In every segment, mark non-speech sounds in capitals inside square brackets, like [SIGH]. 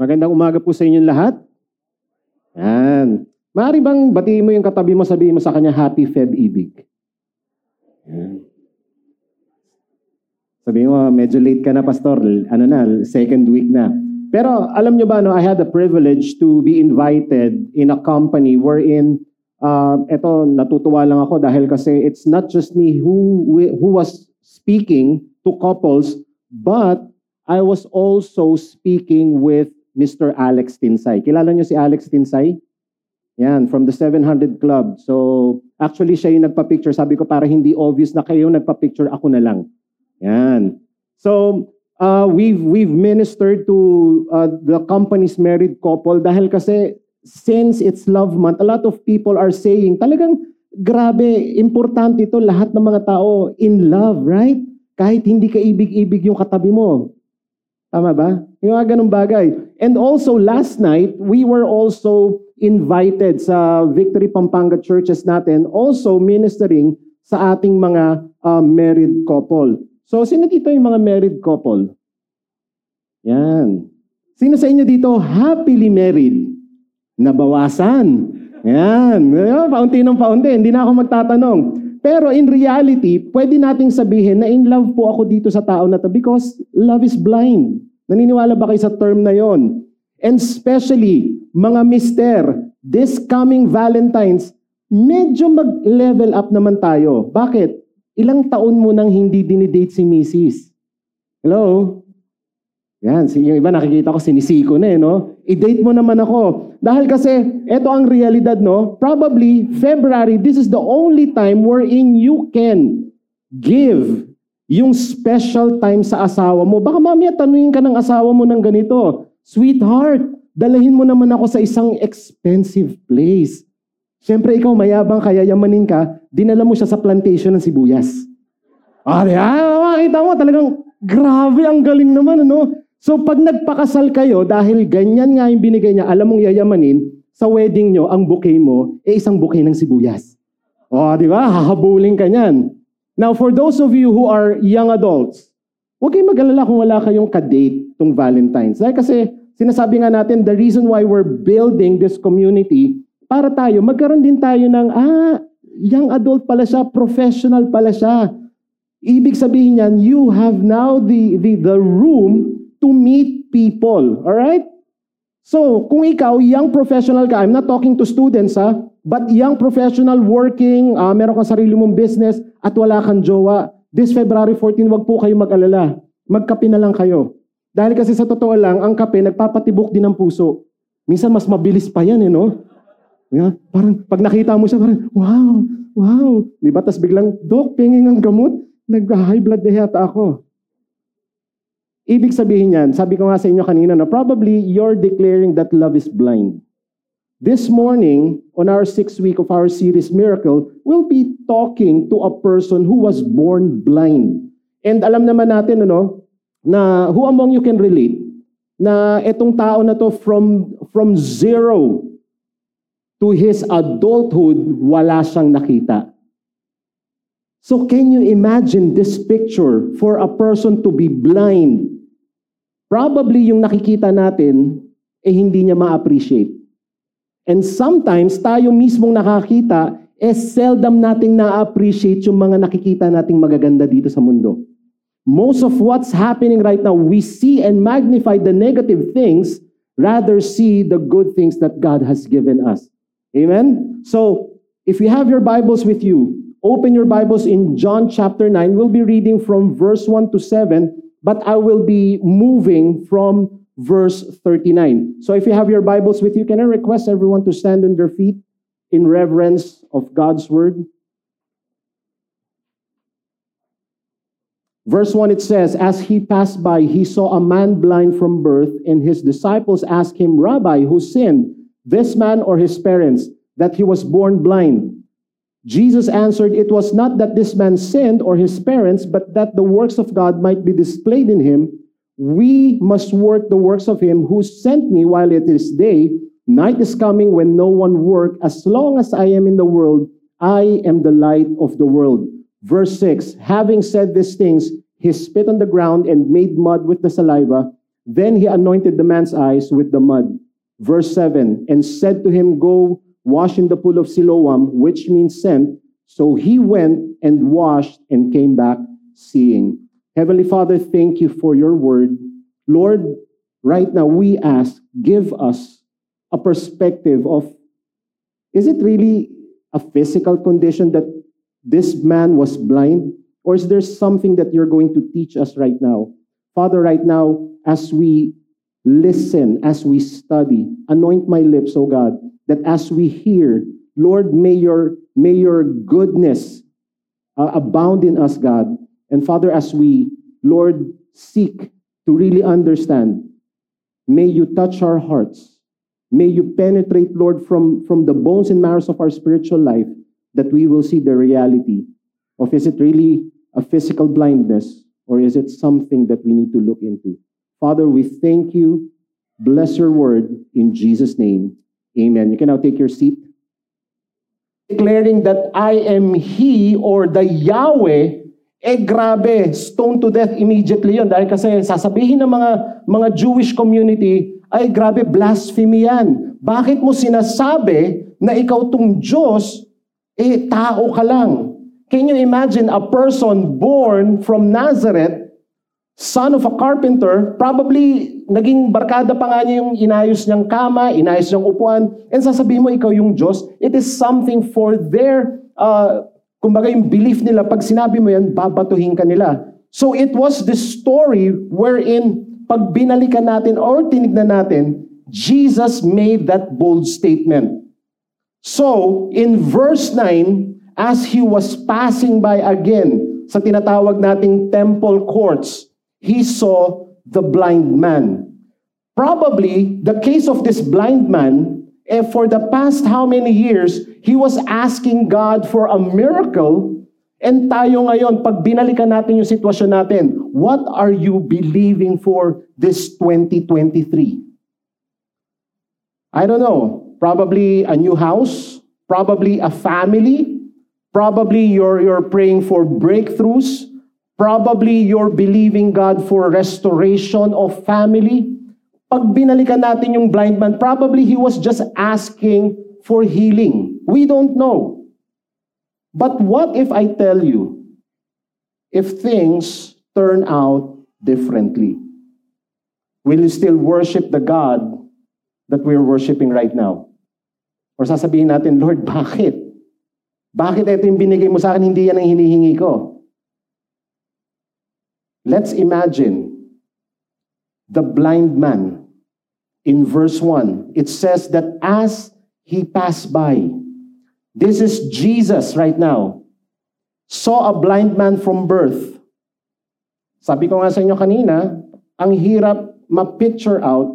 Magandang umaga po sa inyong lahat. Yan. Maaari bang batiin mo yung katabi mo, sabihin mo sa kanya, Happy Feb Ibig. Yan. Sabihin mo, medyo late ka na, Pastor. Ano na, second week na. Pero alam nyo ba, no, I had the privilege to be invited in a company wherein, uh, eto, natutuwa lang ako dahil kasi it's not just me who, who was speaking to couples, but I was also speaking with Mr. Alex Tinsay. Kilala niyo si Alex Tinsay? Yan, from the 700 Club. So, actually, siya yung nagpa-picture. Sabi ko, para hindi obvious na kayo nagpa-picture, ako na lang. Yan. So, uh, we've, we've ministered to uh, the company's married couple dahil kasi since it's love month, a lot of people are saying, talagang grabe, importante ito, lahat ng mga tao in love, right? Kahit hindi ka ibig-ibig yung katabi mo. Tama ba? Yung mga ganun bagay. And also, last night, we were also invited sa Victory Pampanga churches natin, also ministering sa ating mga uh, married couple. So, sino dito yung mga married couple? Yan. Sino sa inyo dito happily married? Nabawasan. Yan. Paunti ng paunti. Hindi na ako magtatanong. Pero in reality, pwede nating sabihin na in love po ako dito sa tao na to because love is blind. Naniniwala ba kayo sa term na yon? And especially, mga mister, this coming Valentine's, medyo mag-level up naman tayo. Bakit? Ilang taon mo nang hindi dinidate si Mrs. Hello? Yan, yung iba nakikita ko sinisiko na eh, no? I-date mo naman ako. Dahil kasi, ito ang realidad, no? Probably, February, this is the only time wherein you can give yung special time sa asawa mo. Baka mamaya tanungin ka ng asawa mo ng ganito, Sweetheart, dalahin mo naman ako sa isang expensive place. Siyempre, ikaw mayabang kaya yamanin ka, dinala mo siya sa plantation ng sibuyas. Ah, ah, makita mo, talagang grabe, ang galing naman, ano? So pag nagpakasal kayo, dahil ganyan nga yung binigay niya, alam mong yayamanin, sa wedding nyo, ang bouquet mo, eh isang bouquet ng sibuyas. O, oh, di ba? Hahabulin ka niyan. Now, for those of you who are young adults, huwag kayong mag-alala kung wala kayong ka-date tong Valentine's. Dahil kasi, sinasabi nga natin, the reason why we're building this community, para tayo, magkaroon din tayo ng, ah, young adult pala siya, professional pala siya. Ibig sabihin niyan, you have now the, the, the room to meet people. All right? So, kung ikaw, young professional ka, I'm not talking to students ha, but young professional working, uh, meron kang sarili mong business at wala kang jowa, this February 14, wag po kayo mag-alala. Magkape na lang kayo. Dahil kasi sa totoo lang, ang kape nagpapatibok din ng puso. Minsan mas mabilis pa yan, eh, no? Yeah, parang pag nakita mo siya, parang, wow, wow. Di ba? Tapos biglang, Dok, pingin ang gamot. Nag-high blood na yata ako. Ibig sabihin yan, sabi ko nga sa inyo kanina, na probably you're declaring that love is blind. This morning, on our sixth week of our series Miracle, we'll be talking to a person who was born blind. And alam naman natin, ano, na who among you can relate na itong tao na to from, from zero to his adulthood, wala siyang nakita. So can you imagine this picture for a person to be blind probably yung nakikita natin, eh hindi niya ma-appreciate. And sometimes, tayo mismong nakakita, eh seldom nating na-appreciate yung mga nakikita nating magaganda dito sa mundo. Most of what's happening right now, we see and magnify the negative things, rather see the good things that God has given us. Amen? So, if you have your Bibles with you, open your Bibles in John chapter 9. We'll be reading from verse 1 to 7 but I will be moving from verse 39. So if you have your Bibles with you, can I request everyone to stand on their feet in reverence of God's word? Verse 1 it says, As he passed by, he saw a man blind from birth, and his disciples asked him, Rabbi, who sinned, this man or his parents, that he was born blind? Jesus answered, It was not that this man sinned or his parents, but that the works of God might be displayed in him. We must work the works of him who sent me while it is day. Night is coming when no one work. As long as I am in the world, I am the light of the world. Verse 6 Having said these things, he spit on the ground and made mud with the saliva. Then he anointed the man's eyes with the mud. Verse 7 And said to him, Go wash in the pool of Siloam, which means sent. So he went and washed and came back seeing. Heavenly Father, thank you for your word. Lord, right now we ask, give us a perspective of is it really a physical condition that this man was blind? Or is there something that you're going to teach us right now? Father, right now, as we listen, as we study, anoint my lips, O God, that as we hear, Lord, may your, may your goodness uh, abound in us, God. And Father, as we, Lord, seek to really understand, may you touch our hearts. May you penetrate, Lord, from, from the bones and marrows of our spiritual life that we will see the reality of is it really a physical blindness or is it something that we need to look into? Father, we thank you. Bless your word in Jesus' name. Amen. You can now take your seat. Declaring that I am He or the Yahweh, eh grabe, stone to death immediately yun. Dahil kasi sasabihin ng mga, mga Jewish community, ay grabe, blasphemy yan. Bakit mo sinasabi na ikaw tong Diyos, eh tao ka lang? Can you imagine a person born from Nazareth, son of a carpenter, probably naging barkada pa nga niya yung inayos niyang kama, inayos niyang upuan, and sasabihin mo ikaw yung Diyos, it is something for their, uh, kumbaga yung belief nila, pag sinabi mo yan, babatuhin ka nila. So it was the story wherein pag binalikan natin or tinignan natin, Jesus made that bold statement. So, in verse 9, as he was passing by again sa tinatawag nating temple courts, he saw the blind man. Probably, the case of this blind man, eh, for the past how many years, he was asking God for a miracle And tayo ngayon, pag binalikan natin yung sitwasyon natin, what are you believing for this 2023? I don't know. Probably a new house, probably a family, probably you're, you're praying for breakthroughs, probably you're believing God for restoration of family. Pag binalikan natin yung blind man, probably he was just asking for healing. We don't know. But what if I tell you, if things turn out differently? Will you still worship the God that we're worshiping right now? Or sasabihin natin, Lord, [LAUGHS] bakit? Bakit ito yung binigay mo sa akin, hindi yan ang hinihingi ko? Let's imagine the blind man in verse 1. It says that as he passed by, This is Jesus right now. Saw a blind man from birth. Sabi ko nga sa inyo kanina, ang hirap ma-picture out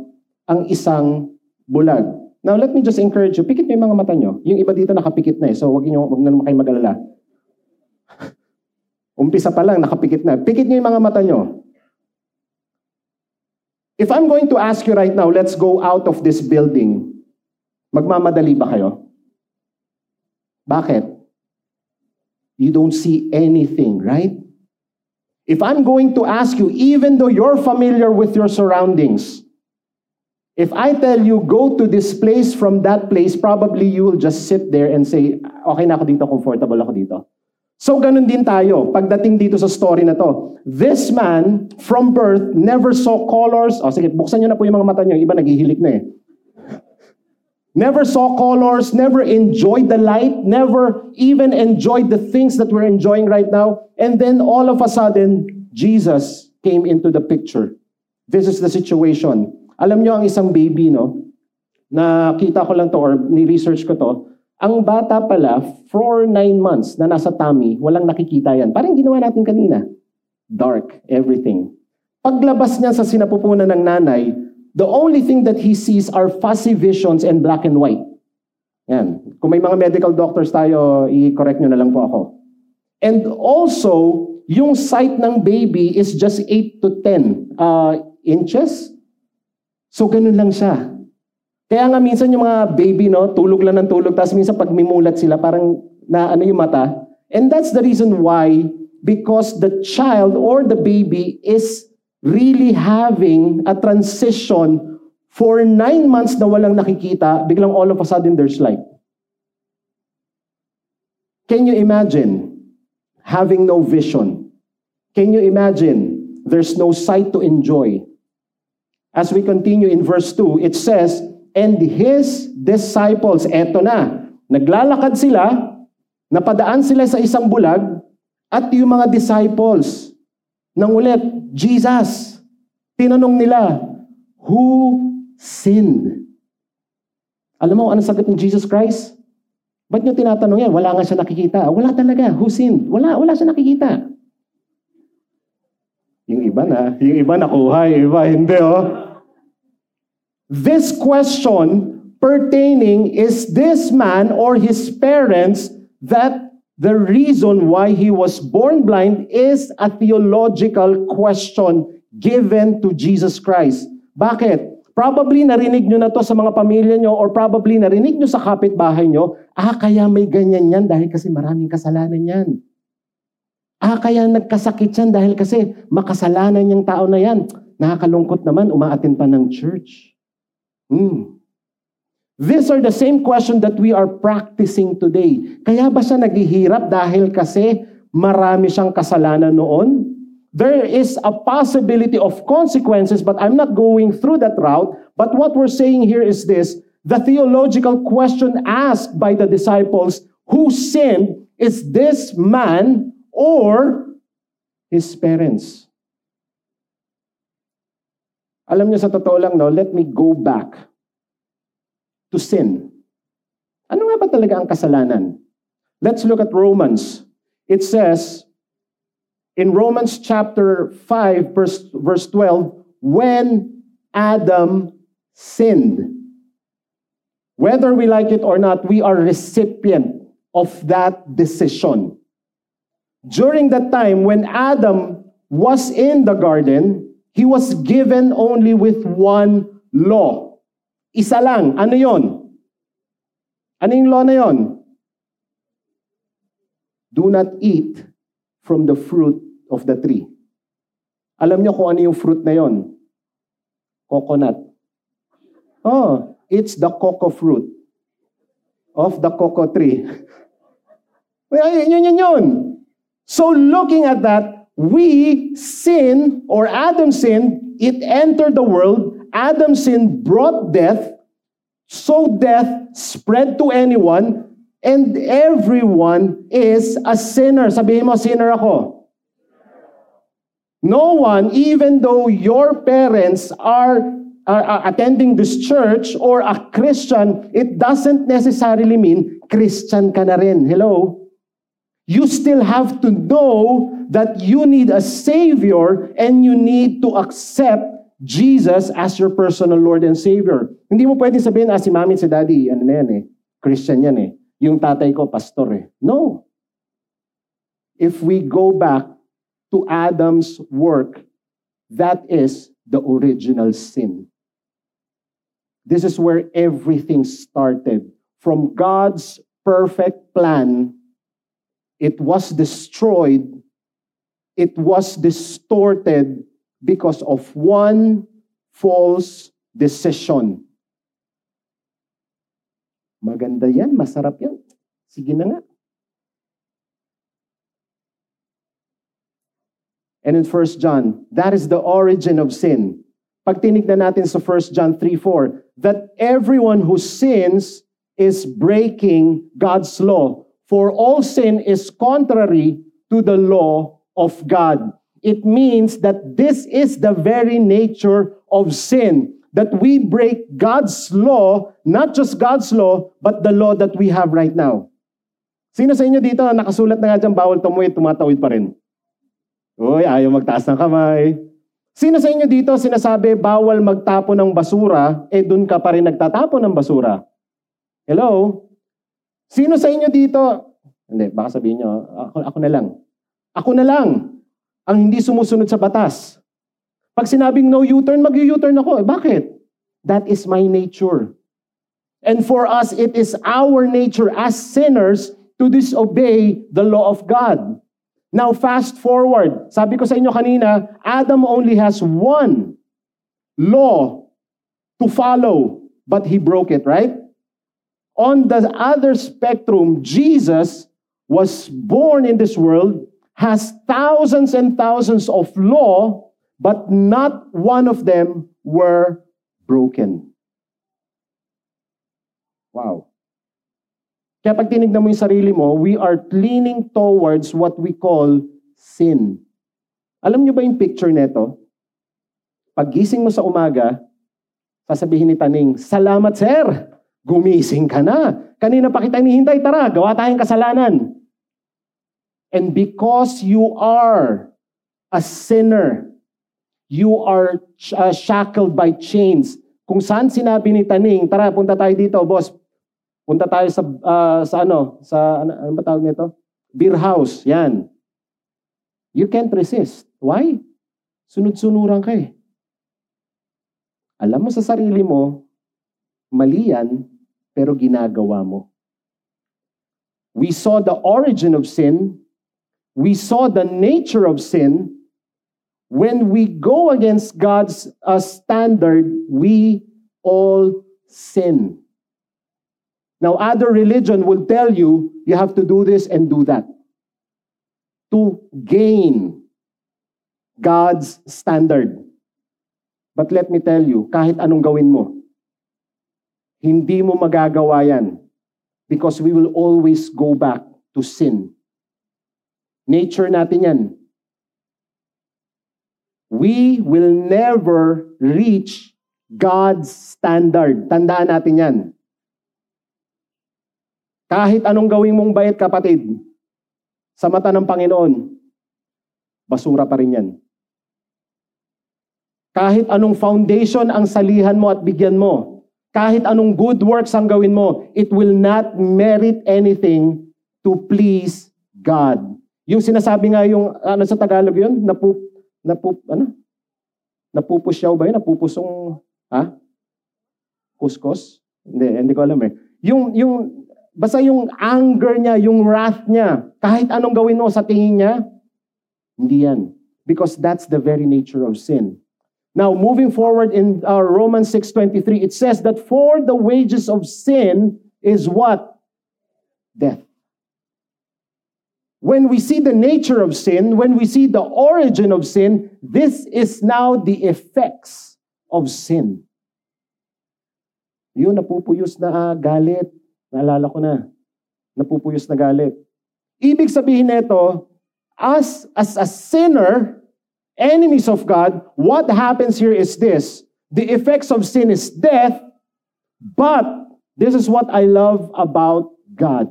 ang isang bulag. Now, let me just encourage you. Pikit mo yung mga mata nyo. Yung iba dito nakapikit na eh. So, wag, nyo, wag na naman kayo mag-alala. Umpisa pa lang, nakapikit na. Pikit nyo yung mga mata nyo. If I'm going to ask you right now, let's go out of this building. Magmamadali ba kayo? Bakit? You don't see anything, right? If I'm going to ask you, even though you're familiar with your surroundings, if I tell you, go to this place from that place, probably you will just sit there and say, okay na ako dito, comfortable ako dito. So ganun din tayo, pagdating dito sa story na to. This man, from birth, never saw colors. O sige, buksan nyo na po yung mga mata nyo. Iba naghihilik na eh never saw colors, never enjoyed the light, never even enjoyed the things that we're enjoying right now. And then all of a sudden, Jesus came into the picture. This is the situation. Alam nyo ang isang baby, no? Nakita ko lang to or ni-research ko to. Ang bata pala, for nine months na nasa tummy, walang nakikita yan. Parang ginawa natin kanina. Dark, everything. Paglabas niya sa sinapupunan ng nanay, The only thing that he sees are fuzzy visions and black and white. Yan. Kung may mga medical doctors tayo, i-correct nyo na lang po ako. And also, yung sight ng baby is just 8 to 10 uh, inches. So, ganun lang siya. Kaya nga minsan yung mga baby, no, tulog lang ng tulog, tapos minsan pag mimulat sila, parang na ano yung mata. And that's the reason why, because the child or the baby is really having a transition for nine months na walang nakikita, biglang all of a sudden there's light. Can you imagine having no vision? Can you imagine there's no sight to enjoy? As we continue in verse 2, it says, And his disciples, eto na, naglalakad sila, napadaan sila sa isang bulag, at yung mga disciples, nang ulit, Jesus, tinanong nila, Who sinned? Alam mo, ano sagot ng Jesus Christ? Ba't nyo tinatanong yan? Wala nga siya nakikita. Wala talaga. Who sinned? Wala, wala siya nakikita. Yung iba na, yung iba nakuha, yung iba hindi oh. This question pertaining is this man or his parents that the reason why he was born blind is a theological question given to Jesus Christ. Bakit? Probably narinig nyo na to sa mga pamilya nyo or probably narinig nyo sa kapitbahay nyo, ah, kaya may ganyan yan dahil kasi maraming kasalanan yan. Ah, kaya nagkasakit yan dahil kasi makasalanan yung tao na yan. Nakakalungkot naman, umaatin pa ng church. Hmm. These are the same question that we are practicing today. Kaya ba siya naghihirap dahil kasi marami siyang kasalanan noon? There is a possibility of consequences, but I'm not going through that route. But what we're saying here is this the theological question asked by the disciples who sinned is this man or his parents? Alam niyo sa totoo lang, no, let me go back to sin. Ano nga ba talaga ang kasalanan? Let's look at Romans. It says, in Romans chapter 5, verse, verse 12, when Adam sinned, whether we like it or not, we are recipient of that decision. During that time, when Adam was in the garden, He was given only with one law. Isa lang. Ano yon? Ano yung law na yon? Do not eat from the fruit of the tree. Alam niyo kung ano yung fruit na yon? Coconut. Oh, it's the cocoa fruit of the cocoa tree. [LAUGHS] yun, yun, yun, yun. So looking at that, we sin, or Adam sinned, it entered the world. Adam sin brought death, so death spread to anyone, and everyone is a sinner. Sabihin mo, sinner ako. No one, even though your parents are, are, are attending this church or a Christian, it doesn't necessarily mean Christian ka na rin. Hello? You still have to know that you need a Savior and you need to accept Jesus as your personal Lord and Savior. Hindi mo pwedeng sabihin, ah, si mami si daddy, ano na yan eh, Christian yan eh. Yung tatay ko, pastor eh. No. If we go back to Adam's work, that is the original sin. This is where everything started. From God's perfect plan It was destroyed. It was distorted because of one false decision. Maganda yan, masarap yan. Sige na nga. And in 1 John, that is the origin of sin. Pag tinignan natin sa 1 John 3:4, that everyone who sins is breaking God's law. For all sin is contrary to the law of God. It means that this is the very nature of sin. That we break God's law, not just God's law, but the law that we have right now. Sino sa inyo dito na nakasulat na nga dyan, bawal tumuwid, tumatawid pa rin? Uy, ayaw magtaas ng kamay. Sino sa inyo dito sinasabi, bawal magtapon ng basura, eh dun ka pa rin nagtatapon ng basura? Hello? Sino sa inyo dito, hindi, baka sabihin nyo, ako, ako na lang. Ako na lang ang hindi sumusunod sa batas. Pag sinabing no U-turn, mag-U-turn ako. Eh, bakit? That is my nature. And for us, it is our nature as sinners to disobey the law of God. Now fast forward. Sabi ko sa inyo kanina, Adam only has one law to follow, but he broke it, right? On the other spectrum, Jesus was born in this world, has thousands and thousands of law, but not one of them were broken. Wow. Kaya pag tinignan mo yung sarili mo, we are leaning towards what we call sin. Alam niyo ba yung picture nito? Pag gising mo sa umaga, sasabihin ni Taning, Salamat sir! Gumising ka na. Kanina pa kita hinihintay, tara, gawa tayong kasalanan. And because you are a sinner, you are uh, shackled by chains. Kung saan sinabi ni Taning, tara, punta tayo dito, boss, Punta tayo sa, uh, sa ano, sa, ano, ano ba tawag nito? Beer house, yan. You can't resist. Why? Sunod-sunuran ka eh. Alam mo sa sarili mo, mali yan, pero ginagawa mo. We saw the origin of sin. We saw the nature of sin. When we go against God's uh, standard, we all sin. Now, other religion will tell you, you have to do this and do that to gain God's standard. But let me tell you, kahit anong gawin mo, hindi mo magagawa yan because we will always go back to sin. Nature natin yan. We will never reach God's standard. Tandaan natin yan. Kahit anong gawin mong bait, kapatid, sa mata ng Panginoon, basura pa rin yan. Kahit anong foundation ang salihan mo at bigyan mo, kahit anong good works ang gawin mo, it will not merit anything to please God. Yung sinasabi nga yung, ano sa Tagalog yun? Napu, napu, ano? Napupusyaw ba yun? Napupusong, ha? Kuskus? Hindi, hindi ko alam eh. Yung, yung Basta yung anger niya, yung wrath niya, kahit anong gawin mo sa tingin niya, hindi yan. Because that's the very nature of sin. Now, moving forward in uh, Romans 6.23, it says that for the wages of sin is what? Death. When we see the nature of sin, when we see the origin of sin, this is now the effects of sin. Yun, napupuyos na uh, galit, Naalala ko na, napupuyos na galit. Ibig sabihin nito, as, as a sinner, enemies of God, what happens here is this. The effects of sin is death, but this is what I love about God.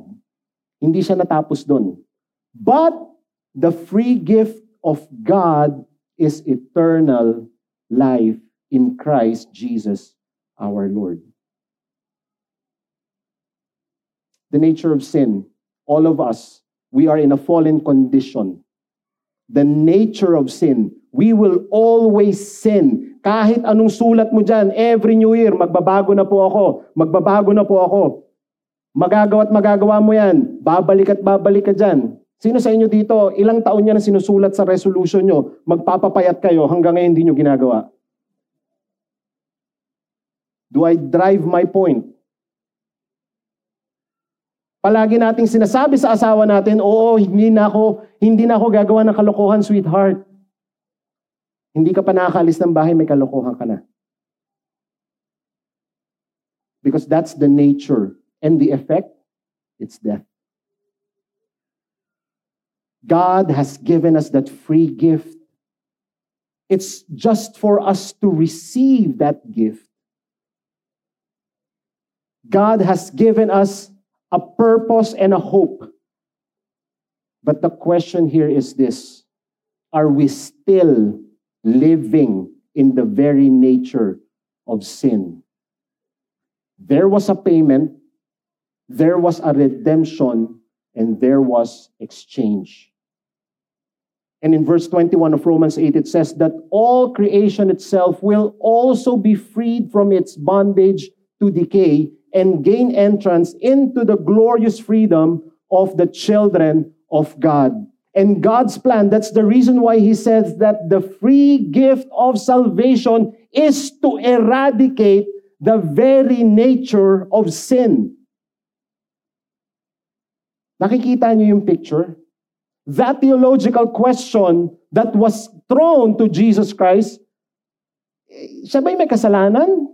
Hindi siya natapos doon. But the free gift of God is eternal life in Christ Jesus our Lord. the nature of sin. All of us, we are in a fallen condition. The nature of sin. We will always sin. Kahit anong sulat mo dyan, every new year, magbabago na po ako. Magbabago na po ako. Magagawa magagawa mo yan. Babalik at babalik ka dyan. Sino sa inyo dito, ilang taon niya na sinusulat sa resolution nyo, magpapapayat kayo hanggang ngayon hindi nyo ginagawa? Do I drive my point? Palagi nating sinasabi sa asawa natin, oo, hindi na ako, hindi na ako gagawa ng kalokohan, sweetheart. Hindi ka pa nakakaalis ng bahay, may kalokohan ka na. Because that's the nature. And the effect, it's death. God has given us that free gift. It's just for us to receive that gift. God has given us a purpose and a hope. But the question here is this Are we still living in the very nature of sin? There was a payment, there was a redemption, and there was exchange. And in verse 21 of Romans 8, it says that all creation itself will also be freed from its bondage to decay and gain entrance into the glorious freedom of the children of God. and God's plan. That's the reason why he says that the free gift of salvation is to eradicate the very nature of sin. Nakikita niyo yung picture? That theological question that was thrown to Jesus Christ, siya ba'y may kasalanan?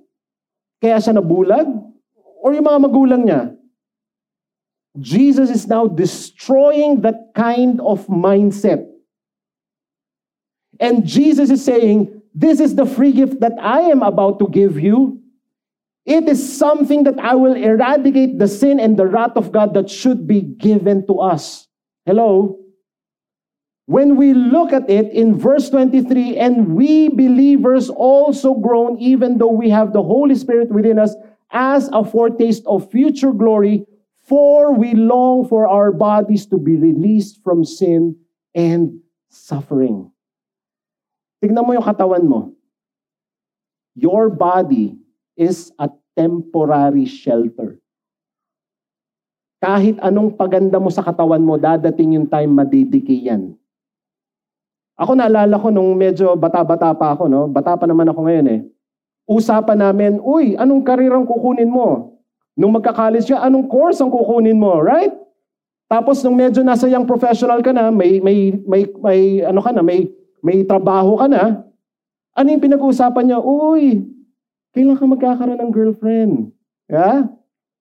Kaya siya nabulag? Or yung mga magulang niya? Jesus is now destroying that kind of mindset. And Jesus is saying, This is the free gift that I am about to give you. It is something that I will eradicate the sin and the wrath of God that should be given to us. Hello? When we look at it in verse 23, and we believers also groan, even though we have the Holy Spirit within us, as a foretaste of future glory, For we long for our bodies to be released from sin and suffering. Tignan mo yung katawan mo. Your body is a temporary shelter. Kahit anong paganda mo sa katawan mo, dadating yung time madidiki yan. Ako naalala ko nung medyo bata-bata pa ako, no? Bata pa naman ako ngayon eh. Usapan namin, uy, anong karirang kukunin mo? Nung magka-college ka, anong course ang kukunin mo, right? Tapos nung medyo nasa young professional ka na, may may may may ano ka na, may may trabaho ka na, ano yung pinag-uusapan niya? Uy, kailan ka magkakaroon ng girlfriend? Yeah?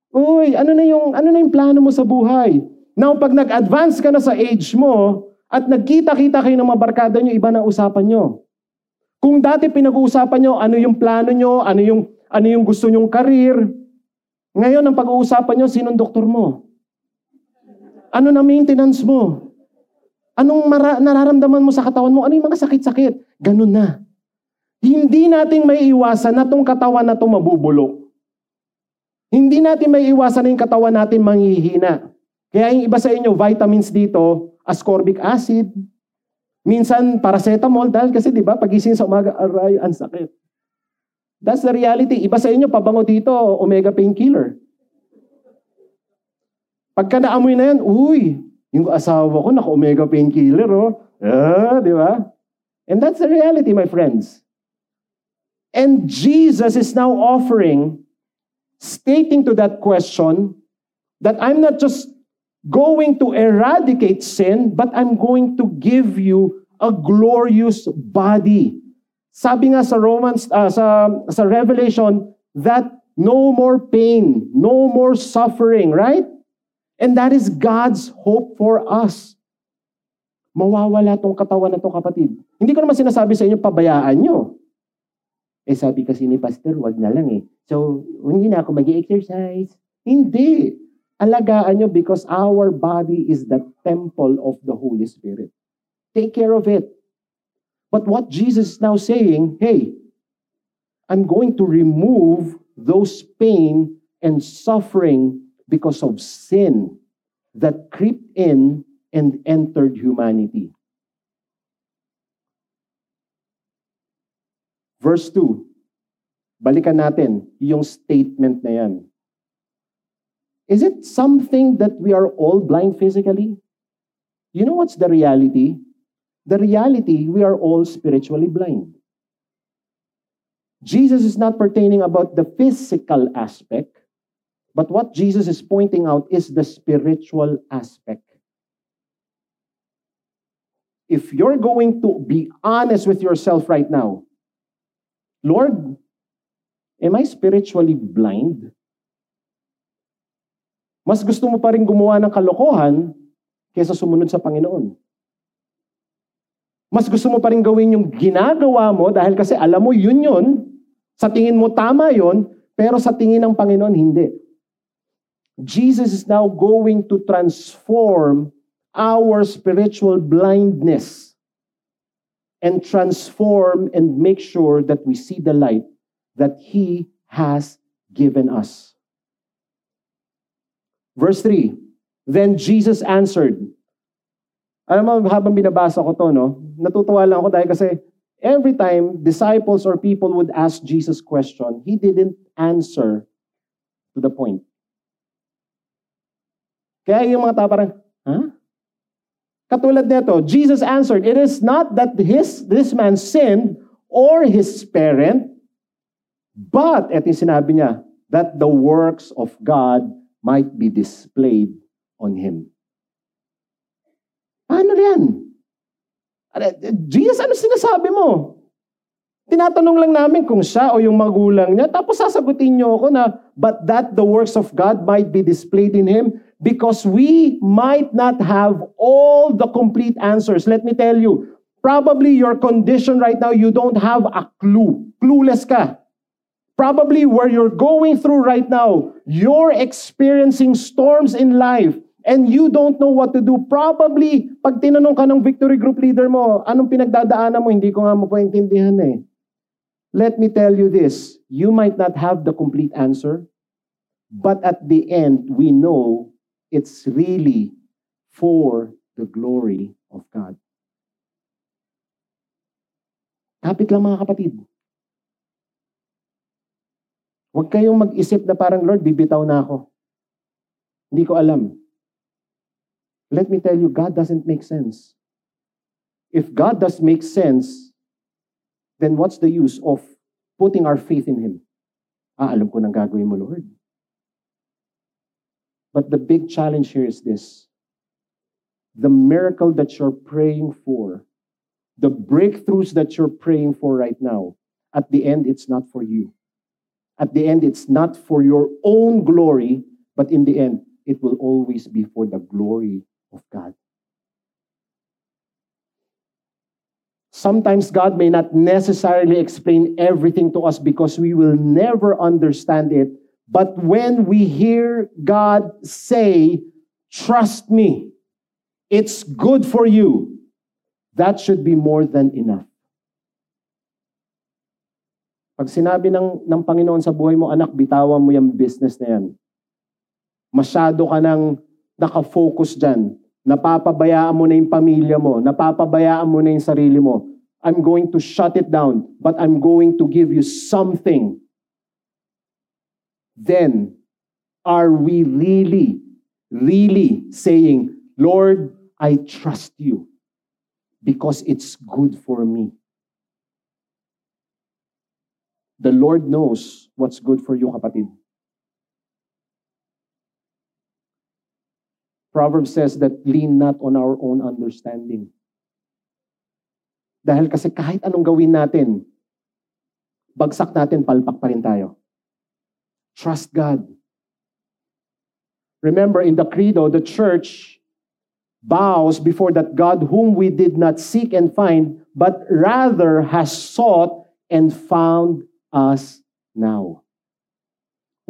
Uy, ano na yung ano na yung plano mo sa buhay? Now, pag nag-advance ka na sa age mo at nagkita-kita kayo ng mga barkada nyo, iba na usapan nyo. Kung dati pinag-uusapan nyo, ano yung plano nyo, ano yung, ano yung gusto nyong career, ngayon, ang pag-uusapan nyo, sinong doktor mo? Ano na maintenance mo? Anong mara- nararamdaman mo sa katawan mo? Ano yung mga sakit-sakit? Ganun na. Hindi nating may iwasan na tong katawan na to mabubulok. Hindi natin may iwasan na yung katawan natin manghihina. Kaya yung iba sa inyo, vitamins dito, ascorbic acid, minsan paracetamol, dahil kasi di ba, pagising sa umaga, aray, ang sakit. That's the reality. Iba sa inyo, pabango dito, omega painkiller. Pagka naamoy na yan, uy, yung asawa ko naka-omega painkiller, oh. Ah, di ba? And that's the reality, my friends. And Jesus is now offering, stating to that question, that I'm not just going to eradicate sin, but I'm going to give you a glorious body. Sabi nga sa Romans, uh, sa, sa Revelation, that no more pain, no more suffering, right? And that is God's hope for us. Mawawala tong katawan na to kapatid. Hindi ko naman sinasabi sa inyo, pabayaan nyo. Eh sabi kasi ni Pastor, wag na lang eh. So, hindi na ako mag exercise Hindi. Alagaan nyo because our body is the temple of the Holy Spirit. Take care of it. But what Jesus is now saying, hey, I'm going to remove those pain and suffering because of sin that crept in and entered humanity. Verse 2, balikan natin yung statement na yan. Is it something that we are all blind physically? You know what's the reality? The reality, we are all spiritually blind. Jesus is not pertaining about the physical aspect, but what Jesus is pointing out is the spiritual aspect. If you're going to be honest with yourself right now, Lord, am I spiritually blind? Mas gusto mo pa rin gumawa ng kalokohan kaysa sumunod sa Panginoon. Mas gusto mo pa rin gawin yung ginagawa mo dahil kasi alam mo yun yun, sa tingin mo tama yun, pero sa tingin ng Panginoon hindi. Jesus is now going to transform our spiritual blindness and transform and make sure that we see the light that He has given us. Verse 3 Then Jesus answered, alam mo, habang binabasa ko to, no, natutuwa lang ako dahil kasi every time disciples or people would ask Jesus question, He didn't answer to the point. Kaya yung mga tao parang, ha? Katulad nito, Jesus answered, It is not that his, this man sinned or his parent, but, eto yung sinabi niya, that the works of God might be displayed on him. Ano yan? Jesus, ano sinasabi mo? Tinatanong lang namin kung siya o yung magulang niya, tapos sasagutin niyo ako na, but that the works of God might be displayed in Him, because we might not have all the complete answers. Let me tell you, probably your condition right now, you don't have a clue. Clueless ka. Probably where you're going through right now, you're experiencing storms in life and you don't know what to do. Probably, pag tinanong ka ng victory group leader mo, anong pinagdadaanan mo, hindi ko nga mapaintindihan eh. Let me tell you this you might not have the complete answer, but at the end, we know it's really for the glory of God. Kapit lang mga kapatid. Huwag kayong mag-isip na parang, Lord, bibitaw na ako. Hindi ko alam. Let me tell you, God doesn't make sense. If God does make sense, then what's the use of putting our faith in Him? Ah, alam ko nang gagawin mo, Lord. But the big challenge here is this. The miracle that you're praying for, the breakthroughs that you're praying for right now, at the end, it's not for you. At the end, it's not for your own glory, but in the end, it will always be for the glory of God. Sometimes God may not necessarily explain everything to us because we will never understand it. But when we hear God say, Trust me, it's good for you, that should be more than enough. Pag sinabi ng, ng Panginoon sa buhay mo, anak, bitawan mo yung business na yan. Masyado ka nang nakafocus dyan. Napapabayaan mo na yung pamilya mo. Napapabayaan mo na yung sarili mo. I'm going to shut it down, but I'm going to give you something. Then, are we really, really saying, Lord, I trust you because it's good for me? The Lord knows what's good for you, kapatid. Proverbs says that lean not on our own understanding. Dahil kasi kahit anong gawin natin, bagsak natin, palpak pa rin tayo. Trust God. Remember, in the credo, the church bows before that God whom we did not seek and find, but rather has sought and found us now.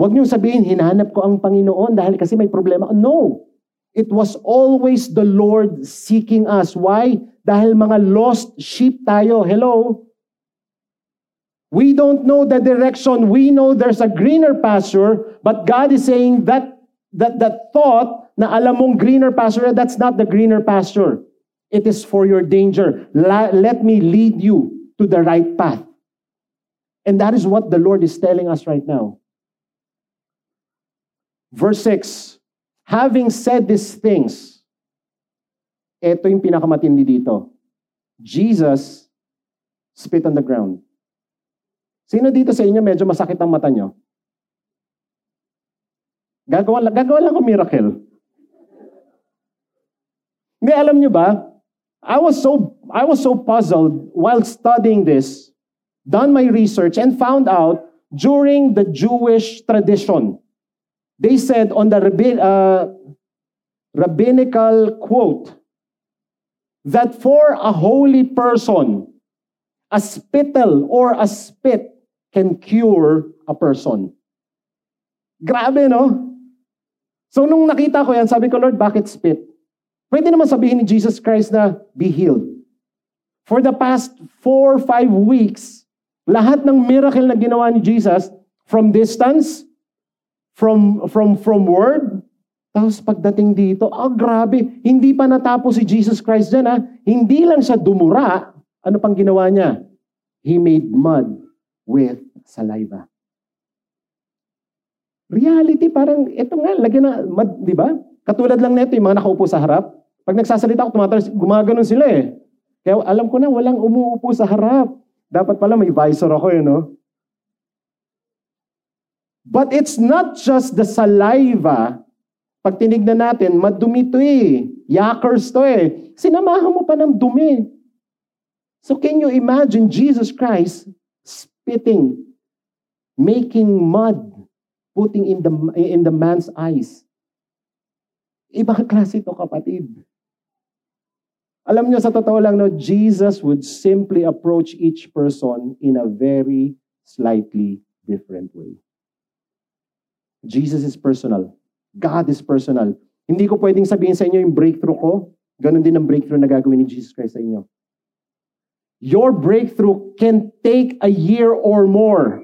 Huwag niyong sabihin, hinahanap ko ang Panginoon dahil kasi may problema. No! It was always the Lord seeking us. Why? Dahil mga lost sheep tayo. Hello? We don't know the direction. We know there's a greener pasture, but God is saying that that that thought na alam mong greener pasture, that's not the greener pasture. It is for your danger. La, let me lead you to the right path. And that is what the Lord is telling us right now. Verse 6 Having said these things, ito yung pinakamatindi dito. Jesus spit on the ground. Sino dito sa inyo medyo masakit ang mata nyo? Gagawa, gagawa lang ko miracle. Hindi, alam nyo ba? I was so I was so puzzled while studying this, done my research and found out during the Jewish tradition They said on the uh, rabbinical quote that for a holy person, a spittle or a spit can cure a person. Grabe, no? So nung nakita ko yan, sabi ko, Lord, bakit spit? Pwede naman sabihin ni Jesus Christ na, be healed. For the past four, five weeks, lahat ng miracle na ginawa ni Jesus, from distance, from, from, from word. Tapos pagdating dito, ah oh, grabe, hindi pa natapos si Jesus Christ dyan ha. Hindi lang siya dumura. Ano pang ginawa niya? He made mud with saliva. Reality, parang ito nga, lagyan na, mud, di ba? Katulad lang nito, yung mga nakaupo sa harap. Pag nagsasalita ako, tumatalas, gumaganon sila eh. Kaya alam ko na, walang umuupo sa harap. Dapat pala may visor ako yun, no? But it's not just the saliva. Pag tinignan natin, madumi to eh. Yakers to eh. Sinamahan mo pa ng dumi. So can you imagine Jesus Christ spitting, making mud, putting in the, in the man's eyes? Ibang klase to kapatid. Alam niyo, sa totoo lang, no, Jesus would simply approach each person in a very slightly different way. Jesus is personal. God is personal. Hindi ko pwedeng sabihin sa inyo yung breakthrough ko. Ganon din ang breakthrough na gagawin ni Jesus Christ sa inyo. Your breakthrough can take a year or more.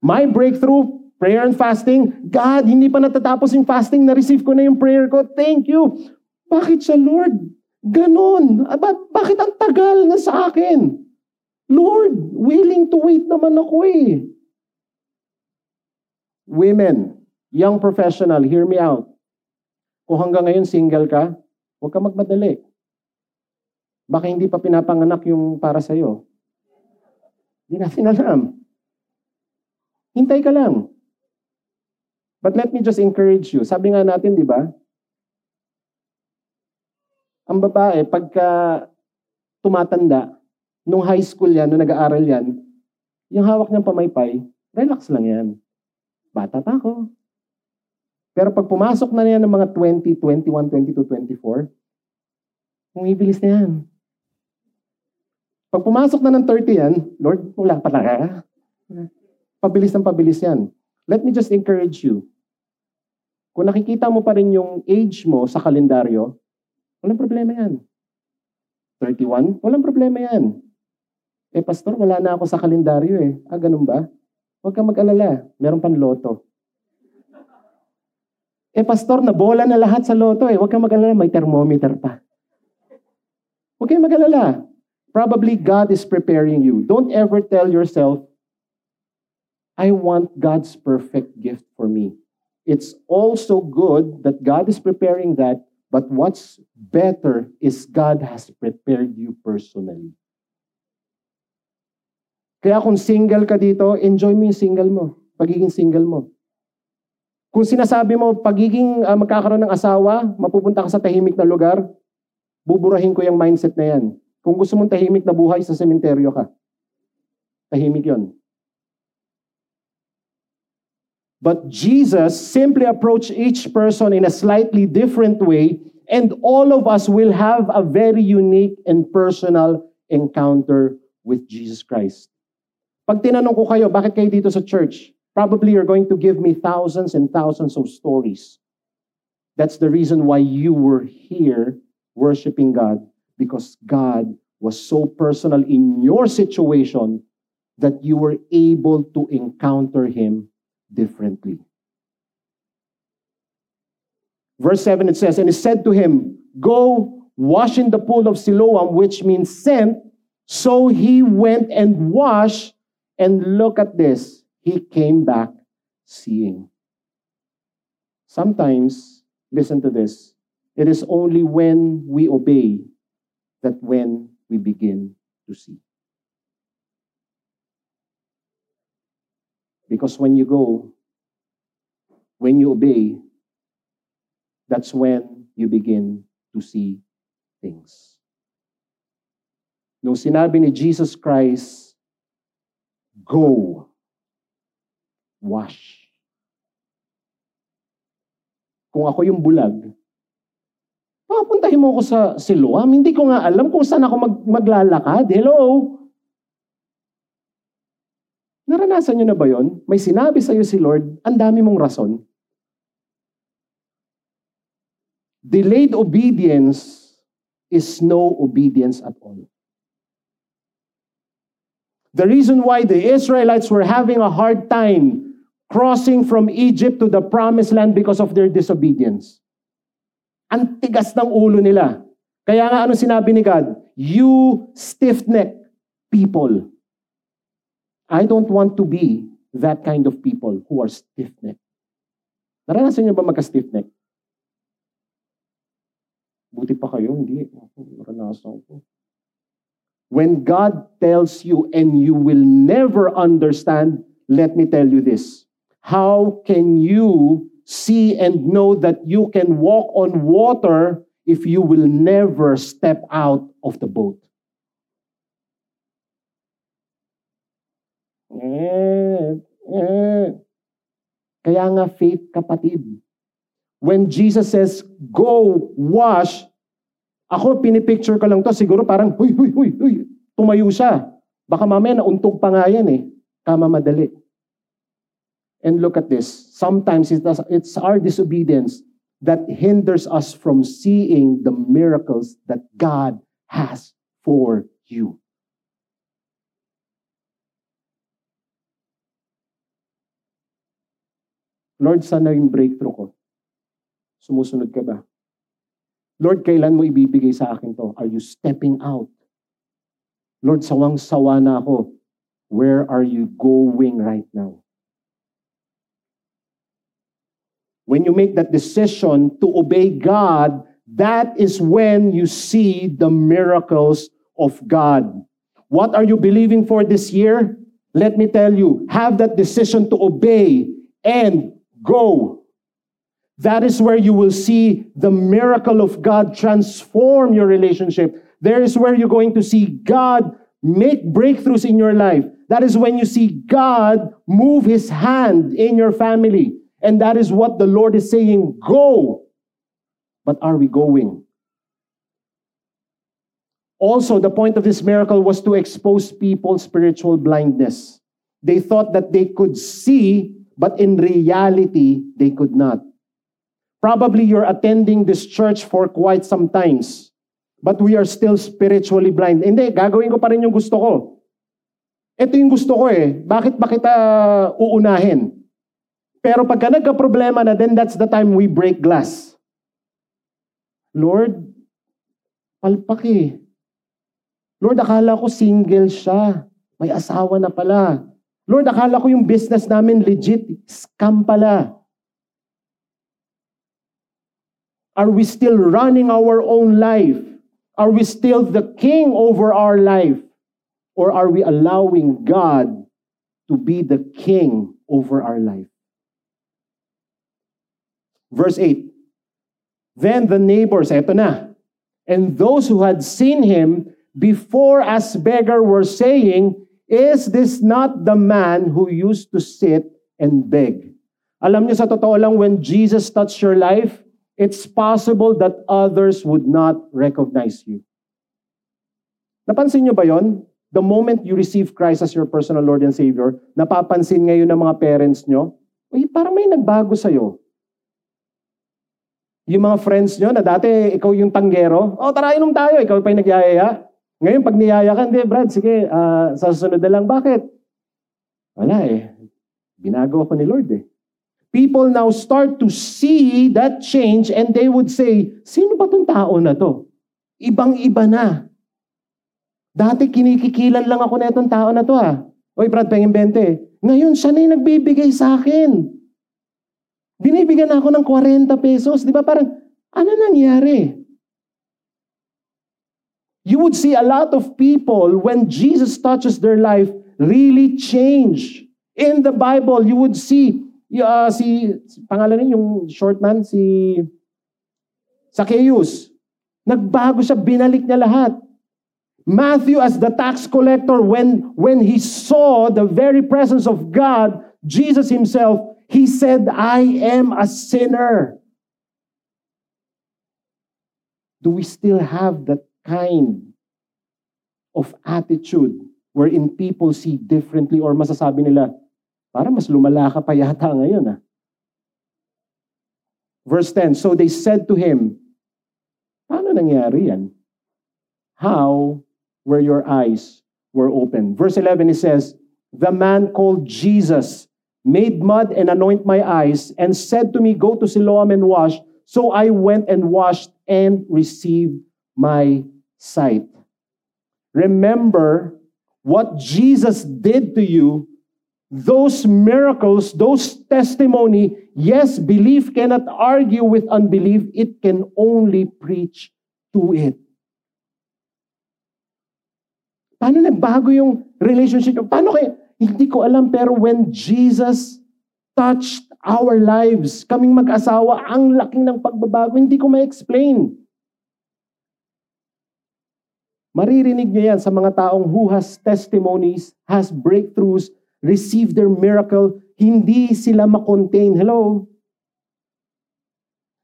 My breakthrough, prayer and fasting, God, hindi pa natatapos yung fasting, na-receive ko na yung prayer ko. Thank you. Bakit siya, Lord? Ganon. Ba- bakit ang tagal na sa akin? Lord, willing to wait naman ako eh. Women, young professional, hear me out. Kung hanggang ngayon single ka, huwag ka magmadali. Baka hindi pa pinapanganak yung para sa'yo. Hindi natin alam. Hintay ka lang. But let me just encourage you. Sabi nga natin, di ba? Ang babae, pagka tumatanda, nung high school yan, nung nag-aaral yan, yung hawak niyang pamaypay, relax lang yan. Bata pa ako. Pero pag pumasok na niya ng mga 20, 21, 22, 24, umibilis na yan. Pag pumasok na ng 30 yan, Lord, wala pa talaga. Pabilis ng pabilis yan. Let me just encourage you. Kung nakikita mo pa rin yung age mo sa kalendaryo, Walang problema yan. 31? Walang problema yan. Eh, pastor, wala na ako sa kalendaryo eh. Ah, ganun ba? Huwag kang mag-alala. Meron pang loto. Eh, pastor, nabola na lahat sa loto eh. Huwag kang mag-alala. May thermometer pa. Huwag kang mag-alala. Probably God is preparing you. Don't ever tell yourself, I want God's perfect gift for me. It's also good that God is preparing that But what's better is God has prepared you personally. Kaya kung single ka dito, enjoy mo yung single mo. Pagiging single mo. Kung sinasabi mo, pagiging uh, magkakaroon ng asawa, mapupunta ka sa tahimik na lugar, buburahin ko yung mindset na yan. Kung gusto mong tahimik na buhay, sa sementeryo ka. Tahimik yon. But Jesus simply approached each person in a slightly different way, and all of us will have a very unique and personal encounter with Jesus Christ. Pag tinanong ko kayo, bakit kayo dito sa church? Probably you're going to give me thousands and thousands of stories. That's the reason why you were here worshiping God, because God was so personal in your situation that you were able to encounter Him differently. Verse 7 it says, And he said to him, Go wash in the pool of Siloam, which means sent. So he went and washed, and look at this, he came back seeing. Sometimes, listen to this, it is only when we obey that when we begin to see. Because when you go, when you obey, that's when you begin to see things. Nung sinabi ni Jesus Christ, go, wash. Kung ako yung bulag, papuntahin mo ako sa Siloam. Hindi ko nga alam kung saan ako mag, maglalakad. Hello? Naranasan nyo na ba yon? May sinabi sa iyo si Lord, ang dami mong rason. Delayed obedience is no obedience at all. The reason why the Israelites were having a hard time crossing from Egypt to the promised land because of their disobedience. Ang tigas ng ulo nila. Kaya nga ano sinabi ni God? You stiff-necked people. I don't want to be that kind of people who are stiff-necked. Naranasan niyo ba magka-stiff-neck? Buti pa kayo, hindi. Naranasan ko. When God tells you and you will never understand, let me tell you this. How can you see and know that you can walk on water if you will never step out of the boat? Eh, eh. Kaya nga faith, kapatid. When Jesus says, go wash, ako pinipicture ko lang to, siguro parang, huy, huy, huy, huy, tumayo siya. Baka mamaya nauntog pa nga yan eh. Kama madali. And look at this. Sometimes it's our disobedience that hinders us from seeing the miracles that God has for you. Lord, sana yung breakthrough ko. Sumusunod ka ba? Lord, kailan mo ibibigay sa akin to? Are you stepping out? Lord, sawang-sawa na ako. Where are you going right now? When you make that decision to obey God, that is when you see the miracles of God. What are you believing for this year? Let me tell you, have that decision to obey and Go. That is where you will see the miracle of God transform your relationship. There is where you're going to see God make breakthroughs in your life. That is when you see God move his hand in your family. And that is what the Lord is saying go. But are we going? Also, the point of this miracle was to expose people's spiritual blindness. They thought that they could see but in reality, they could not. Probably you're attending this church for quite some times, but we are still spiritually blind. Hindi, gagawin ko pa rin yung gusto ko. Ito yung gusto ko eh. Bakit ba kita uunahin? Pero pagka nagka-problema na, then that's the time we break glass. Lord, palpak eh. Lord, akala ko single siya. May asawa na pala. Lord, akala ko yung business namin legit. Scam pala. Are we still running our own life? Are we still the king over our life? Or are we allowing God to be the king over our life? Verse 8. Then the neighbors, eto na, and those who had seen him before as beggar were saying, Is this not the man who used to sit and beg? Alam niyo sa totoo lang, when Jesus touched your life, it's possible that others would not recognize you. Napansin niyo ba yon? The moment you receive Christ as your personal Lord and Savior, napapansin ngayon ng mga parents niyo, Uy, parang may nagbago sa'yo. Yung mga friends nyo na dati ikaw yung tanggero, oh tara inom tayo, ikaw pa yung nagyayaya. Ngayon, pag niyaya ka, hindi, Brad, sige, uh, sa na lang. Bakit? Wala eh. Binago ako ni Lord eh. People now start to see that change and they would say, sino ba tong tao na to? Ibang-iba na. Dati kinikikilan lang ako na itong tao na to ah. Oy, Brad, pengin 20. Ngayon, siya na yung nagbibigay sa akin. Binibigyan ako ng 40 pesos. Di ba parang, ano nangyari? You would see a lot of people when Jesus touches their life really change. In the Bible, you would see uh, si pangalan niya yung short man si Zacchaeus. Nagbago siya, binalik niya lahat. Matthew as the tax collector when when he saw the very presence of God, Jesus himself, he said, "I am a sinner." Do we still have that kind of attitude wherein people see differently or masasabi nila, para mas lumala ka pa yata ngayon ah. Verse 10, So they said to him, Paano nangyari yan? How were your eyes were open? Verse 11, it says, The man called Jesus made mud and anoint my eyes and said to me, Go to Siloam and wash. So I went and washed and received my sight. Remember what Jesus did to you, those miracles, those testimony, yes, belief cannot argue with unbelief. It can only preach to it. Paano nagbago yung relationship? Paano kaya? Hindi ko alam, pero when Jesus touched our lives, kaming mag-asawa, ang laking ng pagbabago, hindi ko ma-explain. Maririnig niyo yan sa mga taong who has testimonies, has breakthroughs, received their miracle, hindi sila makontain. Hello?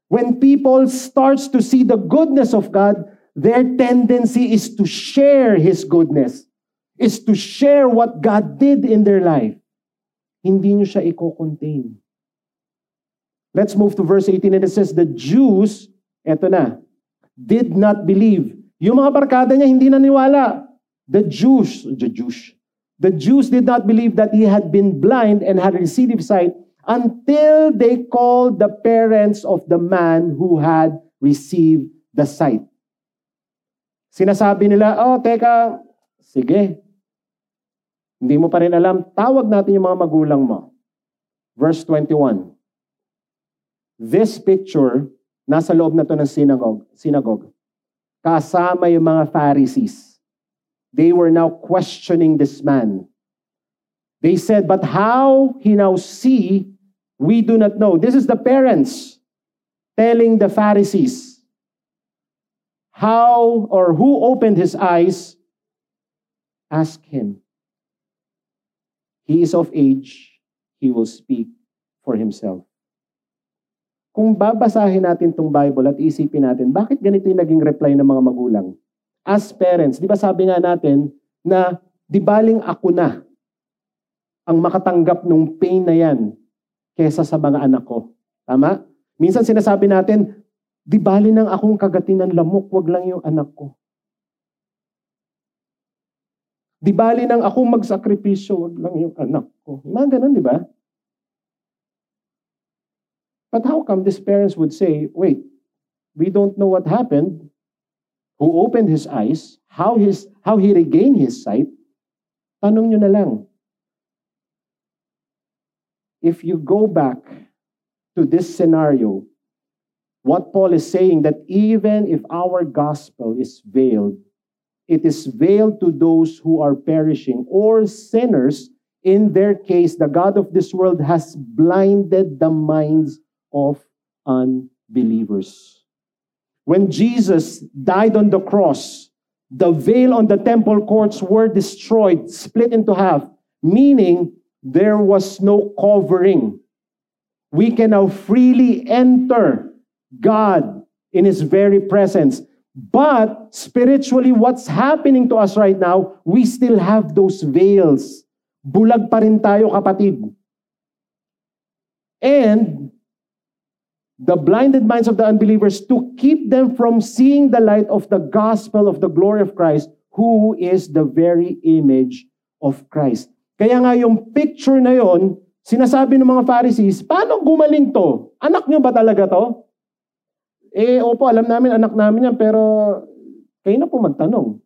When people starts to see the goodness of God, their tendency is to share His goodness, is to share what God did in their life. Hindi nyo siya i-contain. Let's move to verse 18 and it says, The Jews, eto na, did not believe. Yung mga barkada niya hindi naniwala. The Jews, the Jews, the Jews did not believe that he had been blind and had received sight until they called the parents of the man who had received the sight. Sinasabi nila, oh, teka, sige. Hindi mo pa rin alam, tawag natin yung mga magulang mo. Verse 21. This picture, nasa loob na to ng synagogue, synagogue. Kasama yung mga Pharisees. They were now questioning this man. They said, but how he now see, we do not know. This is the parents telling the Pharisees how or who opened his eyes. Ask him. He is of age, he will speak for himself. Kung babasahin natin tong Bible at isipin natin, bakit ganito yung naging reply ng mga magulang? As parents, di ba sabi nga natin na di baling ako na ang makatanggap ng pain na yan kesa sa mga anak ko. Tama? Minsan sinasabi natin, di bali nang akong kagatin ng lamok, wag lang yung anak ko. Di bali nang akong magsakripisyo, wag lang yung anak ko. Mga ganun, di ba? But how come these parents would say, wait, we don't know what happened, who opened his eyes, how, his, how he regained his sight, tanong nyo na lang, if you go back to this scenario, what Paul is saying that even if our gospel is veiled, it is veiled to those who are perishing or sinners. In their case, the God of this world has blinded the minds of unbelievers. When Jesus died on the cross, the veil on the temple courts were destroyed, split into half, meaning there was no covering. We can now freely enter God in His very presence. But spiritually, what's happening to us right now, we still have those veils. Bulag pa rin tayo, kapatid. And the blinded minds of the unbelievers to keep them from seeing the light of the gospel of the glory of Christ, who is the very image of Christ. Kaya nga yung picture na yon, sinasabi ng mga Pharisees, paano gumaling to? Anak nyo ba talaga to? Eh, opo, alam namin, anak namin yan, pero kayo na po magtanong.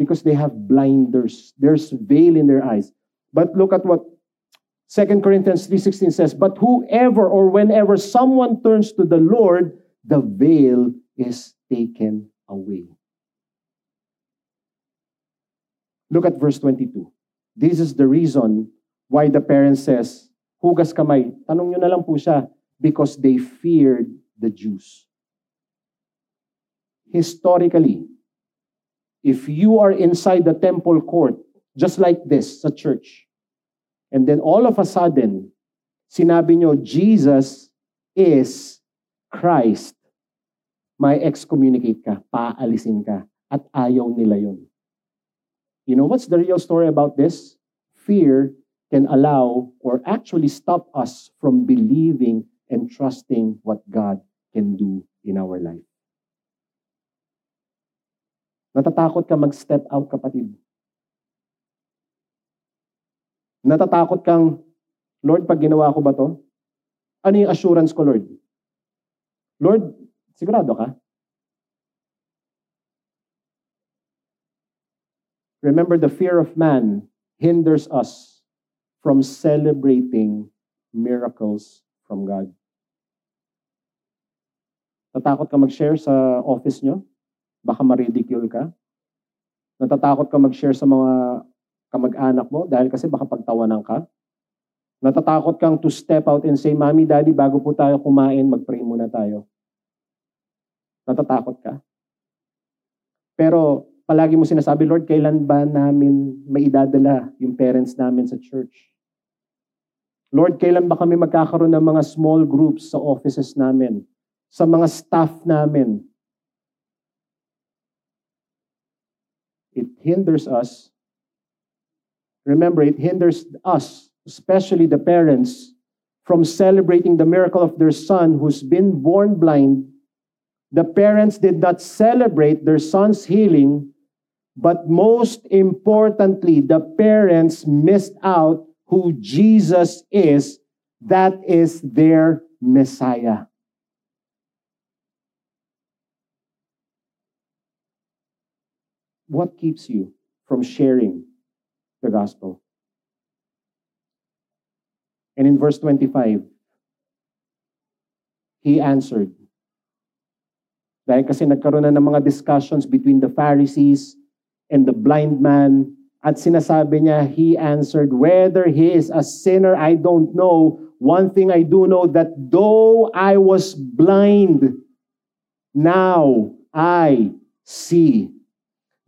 Because they have blinders. There's veil in their eyes. But look at what 2 Corinthians 3.16 says, But whoever or whenever someone turns to the Lord, the veil is taken away. Look at verse 22. This is the reason why the parent says, hugas kamay. Tanong nyo na lang po siya, because they feared the Jews. Historically, if you are inside the temple court, just like this sa church, and then all of a sudden, sinabi nyo, Jesus is Christ, may excommunicate ka, paalisin ka, at ayaw nila yon. You know what's the real story about this? Fear can allow or actually stop us from believing and trusting what God can do in our life. Natatakot ka mag-step out, kapatid. Natatakot kang, Lord, pag ginawa ko ba to? Ano yung assurance ko, Lord? Lord, sigurado ka? Remember, the fear of man hinders us from celebrating miracles from God. Tatakot ka mag-share sa office nyo? Baka ma-ridicule ka? Natatakot ka mag-share sa mga kamag-anak mo dahil kasi baka pagtawanan ka? Natatakot kang to step out and say, Mommy, Daddy, bago po tayo kumain, mag-pray muna tayo. Natatakot ka? Pero palagi mo sinasabi, Lord, kailan ba namin maidadala yung parents namin sa church? Lord, kailan ba kami magkakaroon ng mga small groups sa offices namin, sa mga staff namin? It hinders us. Remember, it hinders us, especially the parents, from celebrating the miracle of their son who's been born blind. The parents did not celebrate their son's healing, but most importantly, the parents missed out who Jesus is. That is their Messiah. What keeps you from sharing the gospel? And in verse 25, he answered. Dahil kasi nagkaroon na ng mga discussions between the Pharisees and the blind man. At sinasabi niya, he answered, whether he is a sinner, I don't know. One thing I do know that though I was blind, now I see.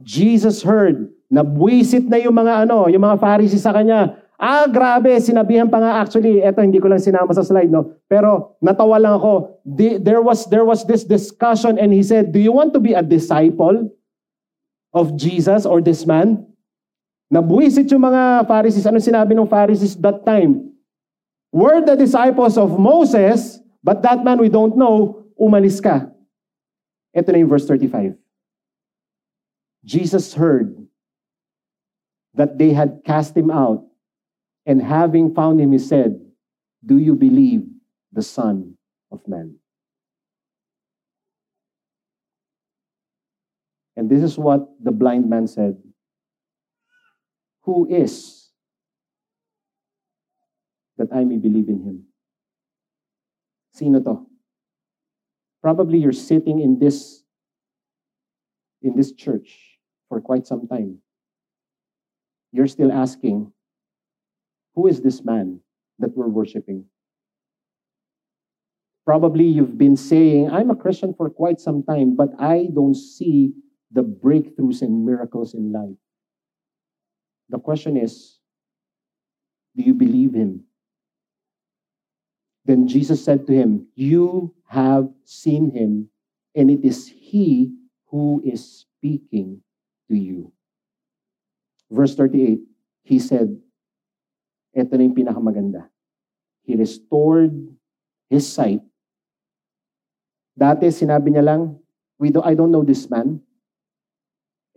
Jesus heard, nabwisit na yung mga ano, yung mga Pharisees sa kanya. Ah, grabe, sinabihan pa nga actually, eto hindi ko lang sinama sa slide, no? Pero natawa lang ako. there was there was this discussion and he said, "Do you want to be a disciple of Jesus or this man?" Nabwisit yung mga Pharisees. Ano sinabi ng Pharisees that time? We're the disciples of Moses, but that man we don't know, umalis ka. Ito na yung verse 35. Jesus heard that they had cast him out, and having found him, he said, Do you believe the Son of Man? And this is what the blind man said Who is that I may believe in him? Sino to? Probably you're sitting in this in this church for quite some time. You're still asking, who is this man that we're worshiping? Probably you've been saying, I'm a Christian for quite some time, but I don't see the breakthroughs and miracles in life. The question is, do you believe him? Then Jesus said to him, You have seen him, and it is he who is speaking to you. Verse 38, he said, ito na yung pinakamaganda. He restored his sight. Dati, sinabi niya lang, we do, I don't know this man.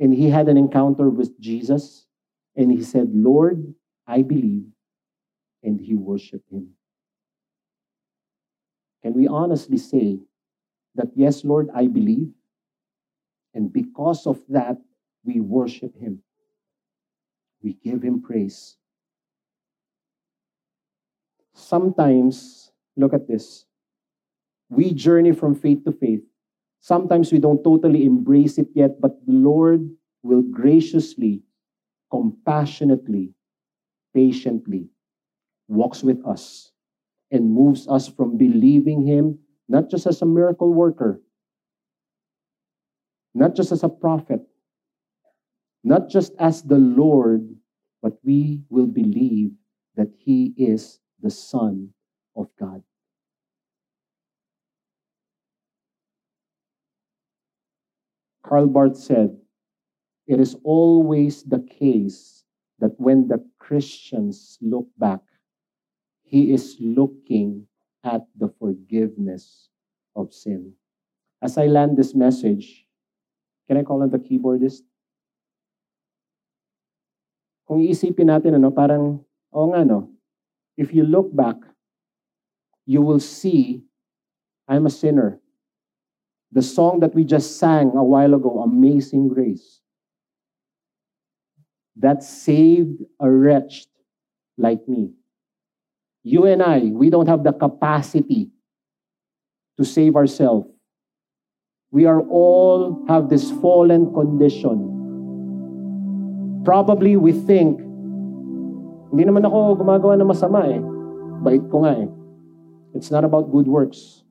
And he had an encounter with Jesus. And he said, Lord, I believe. And he worshiped him. Can we honestly say that, yes, Lord, I believe? And because of that, we worship Him. We give Him praise. Sometimes, look at this. We journey from faith to faith. Sometimes we don't totally embrace it yet, but the Lord will graciously, compassionately, patiently walks with us and moves us from believing Him not just as a miracle worker, not just as a prophet, not just as the Lord, but we will believe that He is the Son of God. Karl Barth said, It is always the case that when the Christians look back, he is looking at the forgiveness of sin. As I land this message, can I call on the keyboardist? Kung iisipin natin, ano, parang, oo nga, no, if you look back, you will see, I'm a sinner. The song that we just sang a while ago, Amazing Grace, that saved a wretch like me. You and I, we don't have the capacity to save ourselves. We are all have this fallen condition. Probably we think, hindi naman ako gumagawa ng masama eh. Bait ko nga eh. It's not about good works.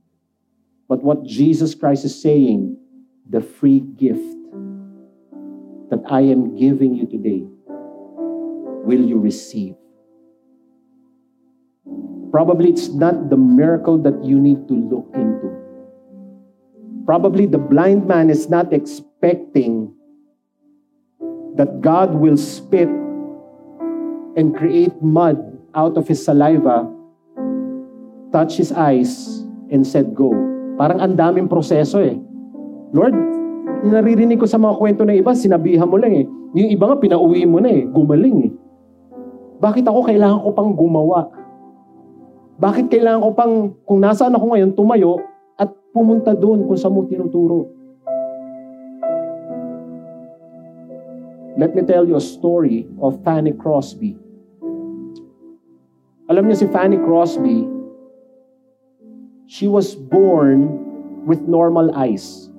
But what Jesus Christ is saying, the free gift that I am giving you today, will you receive? Probably it's not the miracle that you need to look into. Probably the blind man is not expecting that God will spit and create mud out of his saliva, touch his eyes, and said, Go. Parang ang daming proseso eh. Lord, naririnig ko sa mga kwento ng iba, sinabihan mo lang eh. Yung iba nga, pinauwi mo na eh. Gumaling eh. Bakit ako kailangan ko pang gumawa? Bakit kailangan ko pang, kung nasaan ako ngayon, tumayo at pumunta doon kung saan mo tinuturo? Let me tell you a story of Fanny Crosby. Alam niyo si Fanny Crosby, she was born with normal eyes.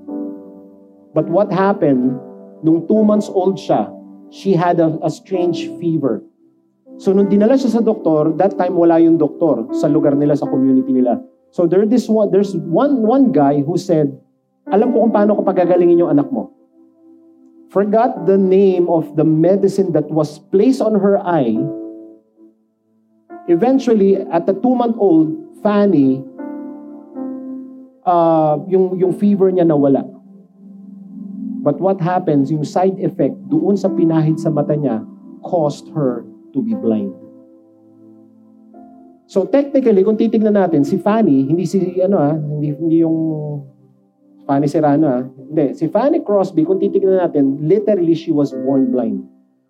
But what happened, nung two months old siya, she had a, a strange fever. So nung dinala siya sa doktor, that time wala yung doktor sa lugar nila, sa community nila. So there this one, there's one, one guy who said, alam ko kung paano ko pagagalingin yung anak mo. Forgot the name of the medicine that was placed on her eye. Eventually, at the two-month-old, Fanny, uh, yung, yung fever niya nawala. But what happens, yung side effect doon sa pinahid sa mata niya caused her to be blind. So technically, kung titignan natin, si Fanny, hindi si ano ah, hindi, hindi yung Fanny Serrano ah. Hindi, si Fanny Crosby, kung titignan natin, literally she was born blind.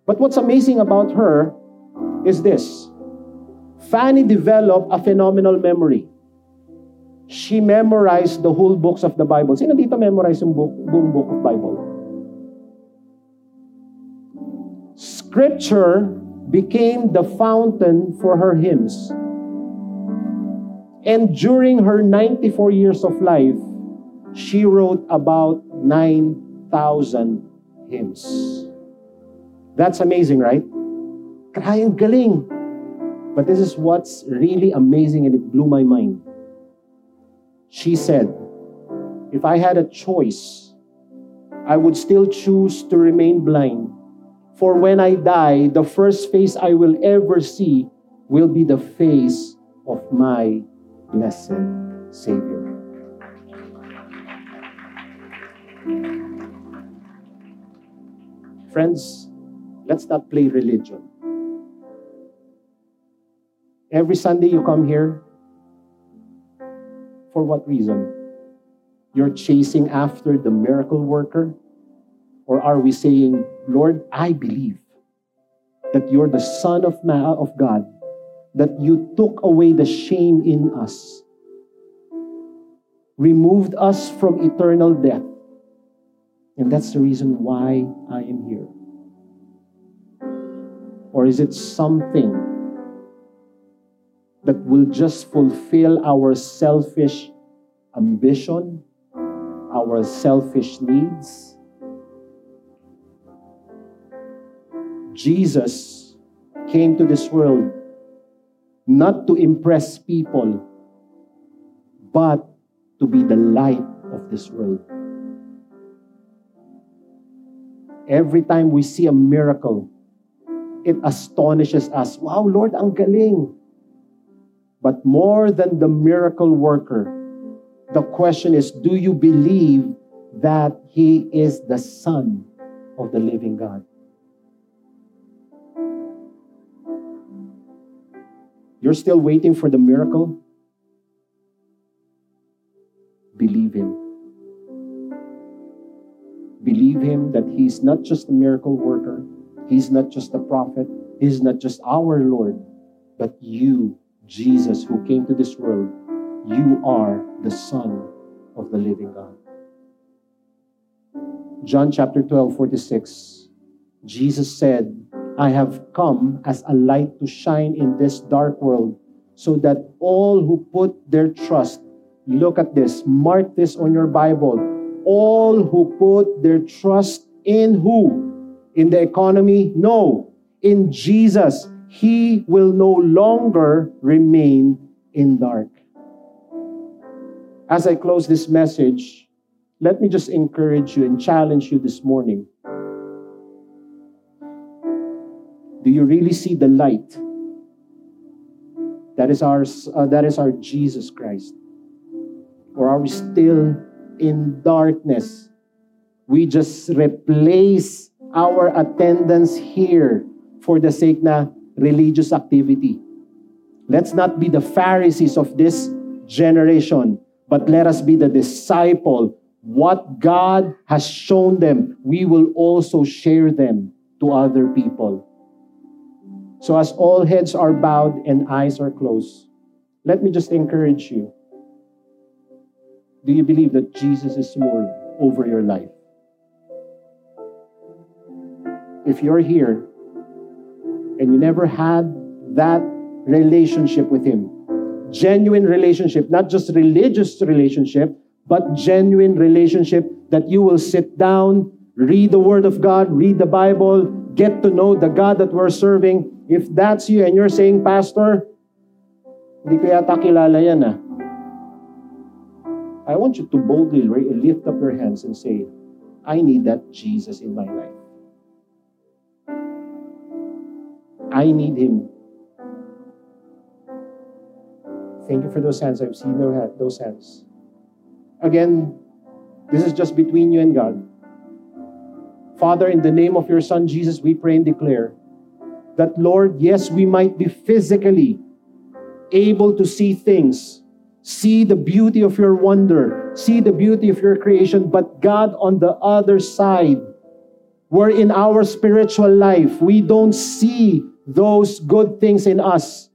But what's amazing about her is this. Fanny developed a phenomenal memory. She memorized the whole books of the Bible. Sino dito memorize yung book, buong book of Bible? Scripture became the fountain for her hymns. And during her 94 years of life, she wrote about 9,000 hymns. That's amazing, right? Kayang galing. But this is what's really amazing and it blew my mind. She said, if I had a choice, I would still choose to remain blind. For when I die, the first face I will ever see will be the face of my blessed Savior. Friends, let's not play religion. Every Sunday you come here, for what reason? You're chasing after the miracle worker? Or are we saying, Lord, I believe that you're the Son of, man, of God, that you took away the shame in us, removed us from eternal death, and that's the reason why I am here? Or is it something that will just fulfill our selfish ambition, our selfish needs? Jesus came to this world not to impress people, but to be the light of this world. Every time we see a miracle, it astonishes us. Wow, Lord, ang galing. But more than the miracle worker, the question is do you believe that He is the Son of the living God? You're still waiting for the miracle? Believe Him. Believe Him that He's not just a miracle worker, He's not just a prophet, He's not just our Lord, but you, Jesus, who came to this world, you are the Son of the living God. John chapter 12, 46, Jesus said, I have come as a light to shine in this dark world so that all who put their trust, look at this, mark this on your Bible, all who put their trust in who? In the economy? No. In Jesus, he will no longer remain in dark. As I close this message, let me just encourage you and challenge you this morning. Do you really see the light? That is our, uh, that is our Jesus Christ. Or are we still in darkness? We just replace our attendance here for the sake na religious activity. Let's not be the Pharisees of this generation, but let us be the disciple. What God has shown them, we will also share them to other people. So, as all heads are bowed and eyes are closed, let me just encourage you. Do you believe that Jesus is Lord over your life? If you're here and you never had that relationship with Him, genuine relationship, not just religious relationship, but genuine relationship that you will sit down, read the Word of God, read the Bible, get to know the God that we're serving. If that's you and you're saying, Pastor, hindi ko yata kilala yan ah. I want you to boldly lift up your hands and say, I need that Jesus in my life. I need Him. Thank you for those hands. I've seen those hands. Again, this is just between you and God. Father, in the name of your Son Jesus, we pray and declare that, Lord, yes, we might be physically able to see things, see the beauty of your wonder, see the beauty of your creation, but God, on the other side, where in our spiritual life, we don't see those good things in us.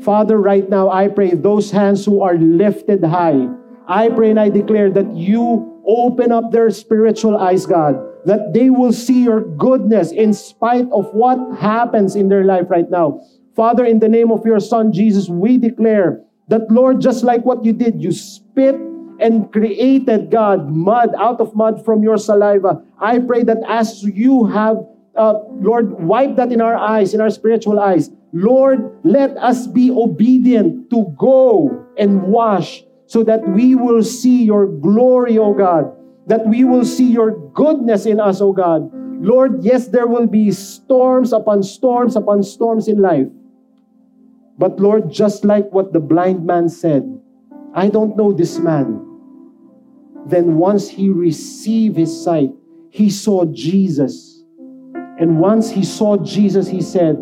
Father, right now, I pray those hands who are lifted high, I pray and I declare that you open up their spiritual eyes, God, that they will see your goodness in spite of what happens in their life right now. Father, in the name of your Son, Jesus, we declare that, Lord, just like what you did, you spit and created, God, mud out of mud from your saliva. I pray that as you have, uh, Lord, wipe that in our eyes, in our spiritual eyes, Lord, let us be obedient to go and wash so that we will see your glory, O God that we will see your goodness in us, O God. Lord, yes, there will be storms upon storms upon storms in life. But Lord, just like what the blind man said, I don't know this man. Then once he received his sight, he saw Jesus. And once he saw Jesus, he said,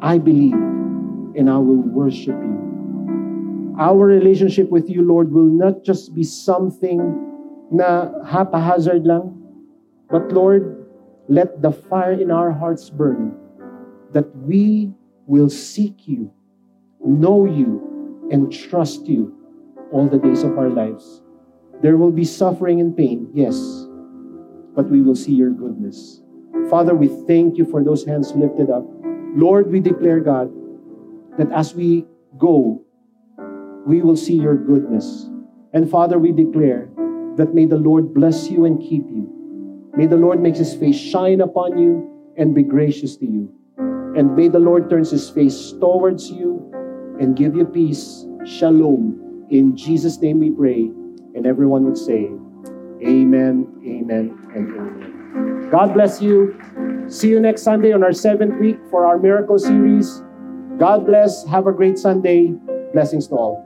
I believe and I will worship you. Our relationship with you, Lord, will not just be something na haphazard lang. But Lord, let the fire in our hearts burn that we will seek you, know you, and trust you all the days of our lives. There will be suffering and pain, yes, but we will see your goodness. Father, we thank you for those hands lifted up. Lord, we declare, God, that as we go, we will see your goodness. And Father, we declare that may the Lord bless you and keep you. May the Lord make his face shine upon you and be gracious to you. And may the Lord turns his face towards you and give you peace. Shalom. In Jesus' name we pray. And everyone would say, Amen, Amen, and Amen. God bless you. See you next Sunday on our seventh week for our miracle series. God bless. Have a great Sunday. Blessings to all.